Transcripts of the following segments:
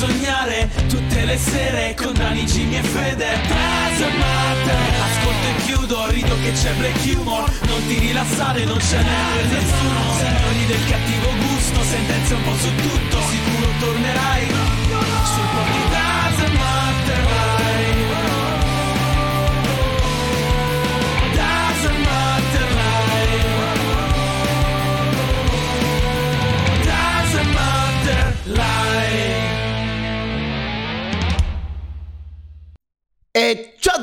sognare tutte le sere con Dani, Jimmy e Fede. Doesn't matter Ascolto e chiudo, rido che c'è black humor. Non ti rilassare, non ce n'è per nessuno. Signori del cattivo gusto, sentenze un po' su tutto Sicuro tornerai. Sul po' di Doesn't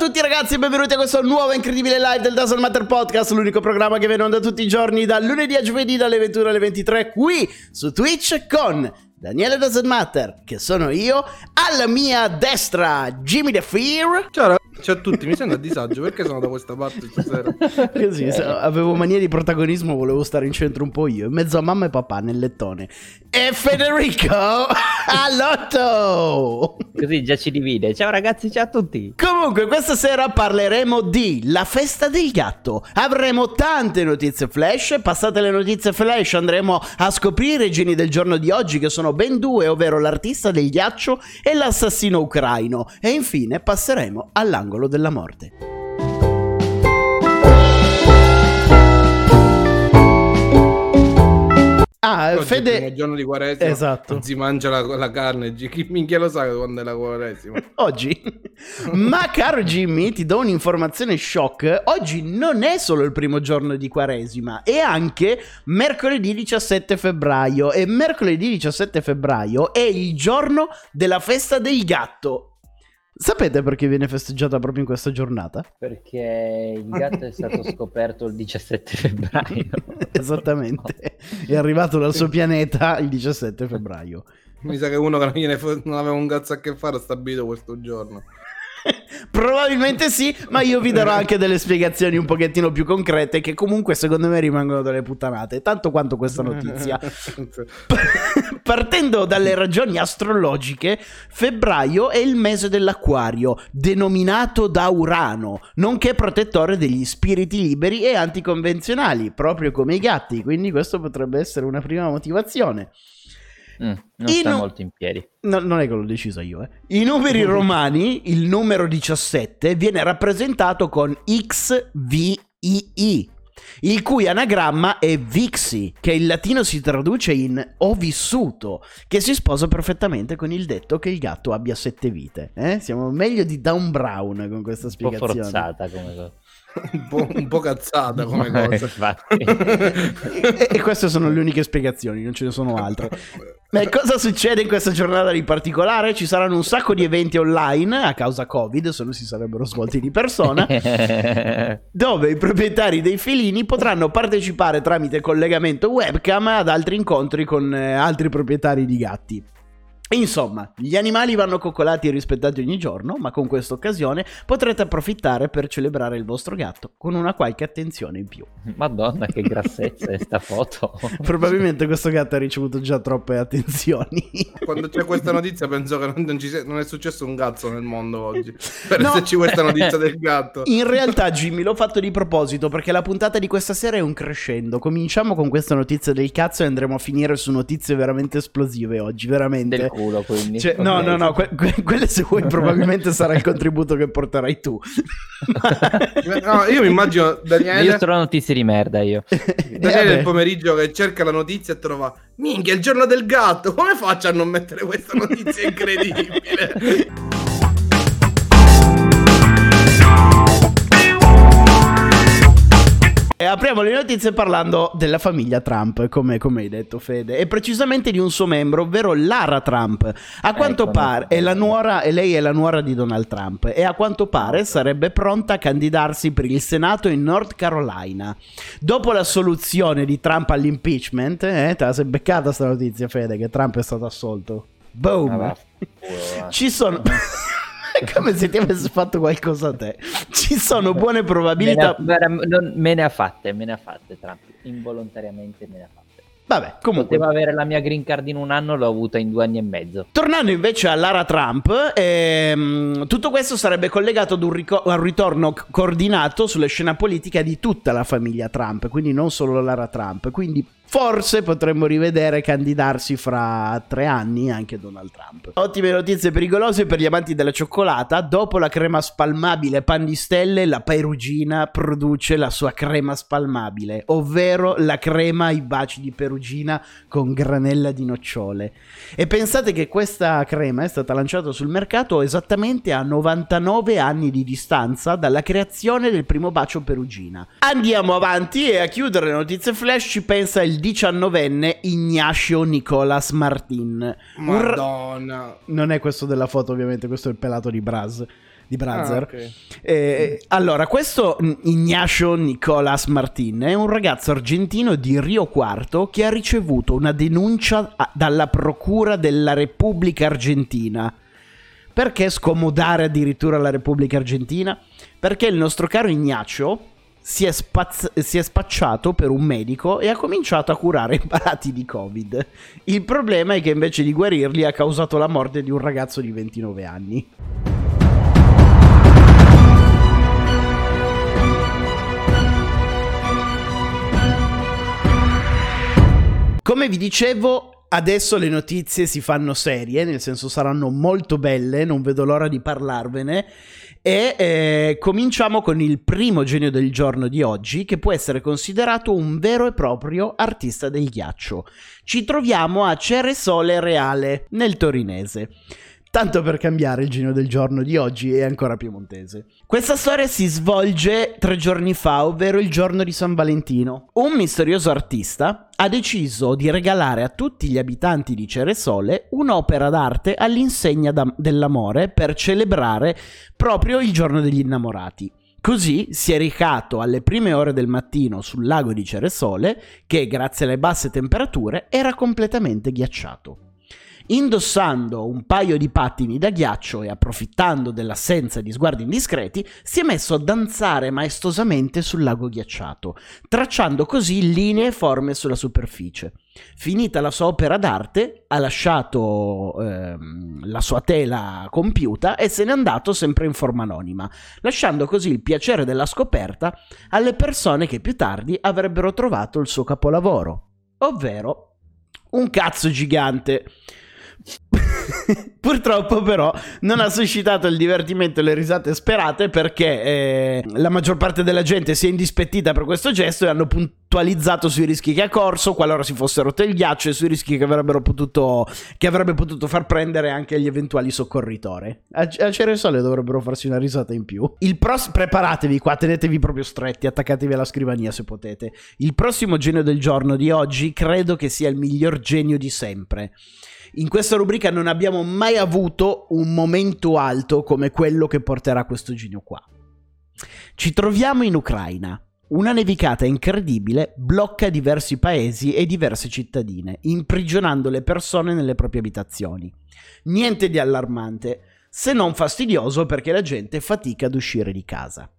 a tutti ragazzi e benvenuti a questo nuovo incredibile live del Dazzle Matter Podcast, l'unico programma che viene onda tutti i giorni dal lunedì a giovedì dalle 21 alle 23 qui su Twitch con Daniele Doesn't Matter, che sono io, alla mia destra Jimmy The Fear, Ciao, ciao a tutti, mi sento a disagio perché sono da questa parte stasera. così avevo mania di protagonismo, volevo stare in centro un po' io, in mezzo a mamma e papà nel lettone, e Federico all'otto! Così già ci divide. Ciao ragazzi, ciao a tutti. Comunque, questa sera parleremo di La festa del gatto. Avremo tante notizie flash. Passate le notizie flash, andremo a scoprire i geni del giorno di oggi, che sono ben due, ovvero l'artista del ghiaccio e l'assassino ucraino. E infine passeremo all'angolo della morte. Ah, Oggi è il primo Fede. giorno di quaresima. Esatto. Si mangia la, la carne. Chi minchia lo sa quando è la quaresima? Oggi? Ma caro Jimmy, ti do un'informazione shock. Oggi non è solo il primo giorno di Quaresima, è anche mercoledì 17 febbraio. E mercoledì 17 febbraio è il giorno della festa del gatto. Sapete perché viene festeggiata proprio in questa giornata? Perché il gatto è stato scoperto il 17 febbraio. Esattamente. È arrivato dal suo pianeta il 17 febbraio. Mi sa che uno che non, fo- non aveva un cazzo a che fare ha stabilito questo giorno. Probabilmente sì, ma io vi darò anche delle spiegazioni un pochettino più concrete che comunque secondo me rimangono delle puttanate, tanto quanto questa notizia. Partendo dalle ragioni astrologiche, febbraio è il mese dell'acquario, denominato da Urano, nonché protettore degli spiriti liberi e anticonvenzionali, proprio come i gatti, quindi questo potrebbe essere una prima motivazione. Mm, non sta un- molto in piedi. No, non è che l'ho deciso io, eh. I numeri romani, il numero 17, viene rappresentato con XVII, il cui anagramma è Vixi, che in latino si traduce in ho vissuto, che si sposa perfettamente con il detto che il gatto abbia sette vite. Eh? Siamo meglio di Dan Brown con questa Un po' spiegazione. forzata come cosa. Un, po', un po' cazzata come Eh, cosa. infatti. e, e queste sono le uniche spiegazioni, non ce ne sono altre. Ma cosa succede in questa giornata di particolare? Ci saranno un sacco di eventi online a causa Covid, se no si sarebbero svolti di persona. dove i proprietari dei felini potranno partecipare tramite collegamento webcam ad altri incontri con eh, altri proprietari di gatti. Insomma, gli animali vanno coccolati e rispettati ogni giorno, ma con questa occasione potrete approfittare per celebrare il vostro gatto con una qualche attenzione in più. Madonna, che grassezza è sta foto. Probabilmente questo gatto ha ricevuto già troppe attenzioni. Quando c'è questa notizia penso che non, non ci sia- non è successo un cazzo nel mondo oggi. Per No. esserci questa notizia del gatto. In realtà, Jimmy, l'ho fatto di proposito perché la puntata di questa sera è un crescendo. Cominciamo con questa notizia del cazzo e andremo a finire su notizie veramente esplosive oggi, veramente. Del culo, quindi. Cioè, no, no, no, que- que- quelle se vuoi probabilmente sarà il contributo che porterai tu. No, io mi immagino Io Daniele, trovo notizie di merda io. Daniele Vabbè. del pomeriggio che cerca la notizia e trova Minchia, il giorno del gatto. Come faccio a non mettere questa notizia incredibile? E apriamo le notizie parlando della famiglia Trump, come, come hai detto Fede, e precisamente di un suo membro, ovvero Lara Trump. A quanto Ecco, pare, è la nuora, e lei è la nuora di Donald Trump, e a quanto pare sarebbe pronta a candidarsi per il Senato in North Carolina. Dopo la soluzione di Trump all'impeachment, eh, te la sei beccata sta notizia Fede, che Trump è stato assolto. Boom! Ah, va. Ci sono... È come se ti avessi fatto qualcosa a te. Ci sono buone Me ne, probabilità. ha, non- me ne ha fatte, me ne ha fatte Trump. Involontariamente me ne ha fatte. Vabbè, comunque. Poteva avere la mia green card in un anno, l'ho avuta in due anni e mezzo. Tornando invece a Lara Trump, ehm, tutto questo sarebbe collegato ad un, rico- un ritorno c- coordinato sulla scena politica di tutta la famiglia Trump, quindi non solo Lara Trump. Quindi forse potremmo rivedere candidarsi fra tre anni anche Donald Trump. Ottime notizie pericolose per gli amanti della cioccolata. Dopo la crema spalmabile pan di stelle, la Perugina produce la sua crema spalmabile, ovvero la crema ai baci di Perugina con granella di nocciole. E pensate che questa crema è stata lanciata sul mercato esattamente a 99 anni di distanza dalla creazione del primo bacio Perugina. Andiamo avanti e a chiudere le notizie flash ci pensa il diciannovenne Ignacio Nicolas Martin. Ra- Madonna. non è questo della foto, ovviamente, questo è il pelato di Braz. Di Brazzer. Ah, ok. Eh, allora, questo mm, Ignacio Nicolas Martin è un ragazzo argentino di Rio Quarto che ha ricevuto una denuncia a- dalla Procura della Repubblica Argentina. Perché scomodare addirittura la Repubblica Argentina? Perché il nostro caro Ignacio si è, spaz- si è spacciato per un medico e ha cominciato a curare i malati di Covid. Il problema è che invece di guarirli ha causato la morte di un ragazzo di 29 anni. Come vi dicevo, adesso le notizie si fanno serie, nel senso saranno molto belle, non vedo l'ora di parlarvene. E eh, cominciamo con il primo genio del giorno di oggi, che può essere considerato un vero e proprio artista del ghiaccio. Ci troviamo a Ceresole Reale, nel torinese. Tanto per cambiare, il genio del giorno di oggi è ancora piemontese. Questa storia si svolge tre giorni fa, ovvero il giorno di San Valentino. Un misterioso artista ha deciso di regalare a tutti gli abitanti di Ceresole un'opera d'arte all'insegna da- dell'amore per celebrare proprio il giorno degli innamorati. Così si è recato alle prime ore del mattino sul lago di Ceresole, che grazie alle basse temperature era completamente ghiacciato. Indossando un paio di pattini da ghiaccio e approfittando dell'assenza di sguardi indiscreti, si è messo a danzare maestosamente sul lago ghiacciato, tracciando così linee e forme sulla superficie. Finita la sua opera d'arte, ha lasciato ehm, la sua tela compiuta e se n'è andato sempre in forma anonima, lasciando così il piacere della scoperta alle persone che più tardi avrebbero trovato il suo capolavoro, ovvero un cazzo gigante. Purtroppo però non ha suscitato il divertimento e le risate sperate perché eh, la maggior parte della gente si è indispettita per questo gesto e hanno puntualizzato sui rischi che ha corso qualora si fosse rotto il ghiaccio e sui rischi che potuto che avrebbe potuto far prendere anche gli eventuali soccorritori. A, a Ceresole dovrebbero farsi una risata in più. Il pros- preparatevi qua, tenetevi proprio stretti, attaccatevi alla scrivania se potete. Il prossimo genio del giorno di oggi credo che sia il miglior genio di sempre. In questa rubrica non abbiamo mai avuto un momento alto come quello che porterà questo genio qua. Ci troviamo in Ucraina. Una nevicata incredibile blocca diversi paesi e diverse cittadine, imprigionando le persone nelle proprie abitazioni. Niente di allarmante, se non fastidioso perché la gente fatica ad uscire di casa.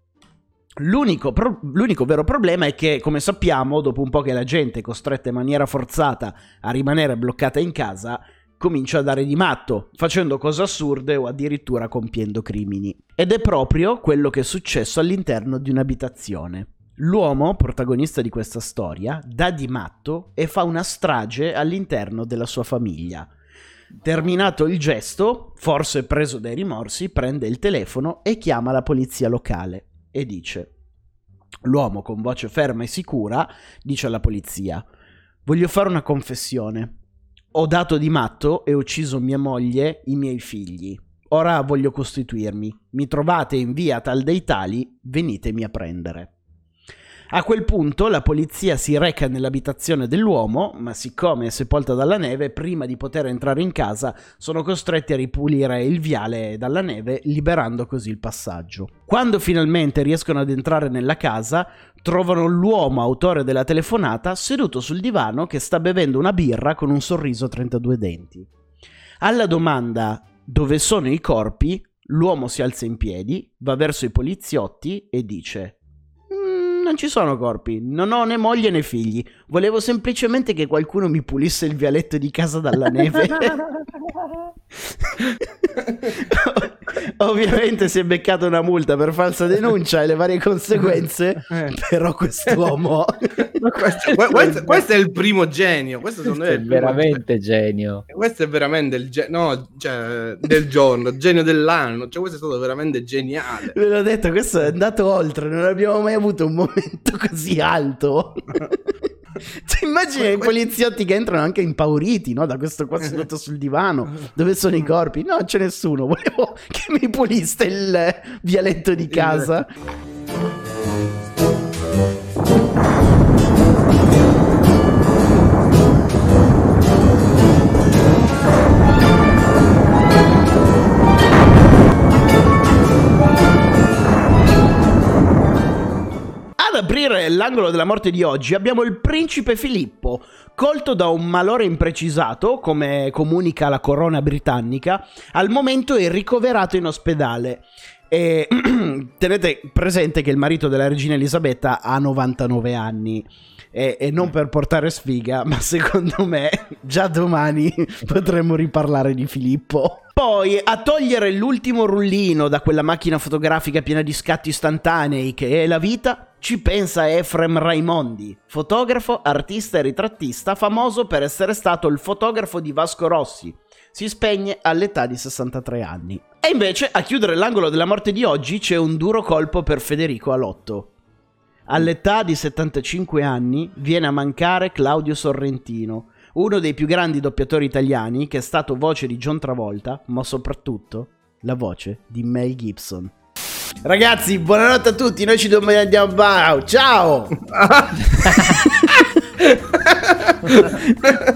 L'unico, pro- l'unico, vero problema è che, come sappiamo, dopo un po' che la gente è costretta in maniera forzata a rimanere bloccata in casa, comincia a dare di matto, facendo cose assurde o addirittura compiendo crimini. Ed è proprio quello che è successo all'interno di un'abitazione. L'uomo, protagonista di questa storia, dà di matto e fa una strage all'interno della sua famiglia. Terminato il gesto, forse preso dai rimorsi, prende il telefono e chiama la polizia locale e dice: L'uomo con voce ferma e sicura dice alla polizia: Voglio fare una confessione. Ho dato di matto e ucciso mia moglie, i miei figli. Ora voglio costituirmi. Mi trovate in via tal dei tali, venitemi a prendere. A quel punto la polizia si reca nell'abitazione dell'uomo, ma siccome è sepolta dalla neve, prima di poter entrare in casa sono costretti a ripulire il viale dalla neve, liberando così il passaggio. Quando finalmente riescono ad entrare nella casa, trovano l'uomo autore della telefonata seduto sul divano che sta bevendo una birra con un sorriso a 32 denti. Alla domanda dove sono i corpi, l'uomo si alza in piedi, va verso i poliziotti e dice non ci sono corpi, non ho né moglie né figli. Volevo semplicemente che qualcuno mi pulisse il vialetto di casa dalla neve. Ovviamente si è beccato una multa per falsa denuncia e le varie conseguenze, Eh. però quest'uomo... questo, que- questo- questo è il primo genio. Questo secondo me è è veramente genio. genio. Questo è veramente il ge- no, cioè, del giorno, genio dell'anno. Cioè, questo è stato veramente geniale. Ve l'ho detto, questo è andato oltre, non abbiamo mai avuto un momento così alto. Ti immagini i poliziotti che entrano anche impauriti, no? Da questo qua seduto sul divano. Dove sono i corpi? No, c'è nessuno. Volevo che mi puliste il vialetto di casa. Aprire l'angolo della morte di oggi abbiamo il principe Filippo, colto da un malore imprecisato, come comunica la corona britannica, al momento è ricoverato in ospedale. E tenete presente che il marito della regina Elisabetta ha 99 anni. E, e non per portare sfiga, ma secondo me già domani potremmo riparlare di Filippo. Poi a togliere l'ultimo rullino da quella macchina fotografica piena di scatti istantanei che è la vita, ci pensa Efrem Raimondi, fotografo, artista e ritrattista famoso per essere stato il fotografo di Vasco Rossi. Si spegne all'età di 63 anni. E invece a chiudere l'angolo della morte di oggi c'è un duro colpo per Federico Alotto. All'età di 75 anni viene a mancare Claudio Sorrentino, uno dei più grandi doppiatori italiani che è stato voce di John Travolta, ma soprattutto la voce di Mel Gibson. Ragazzi, buonanotte a tutti, noi ci andiamo a bar. Ciao!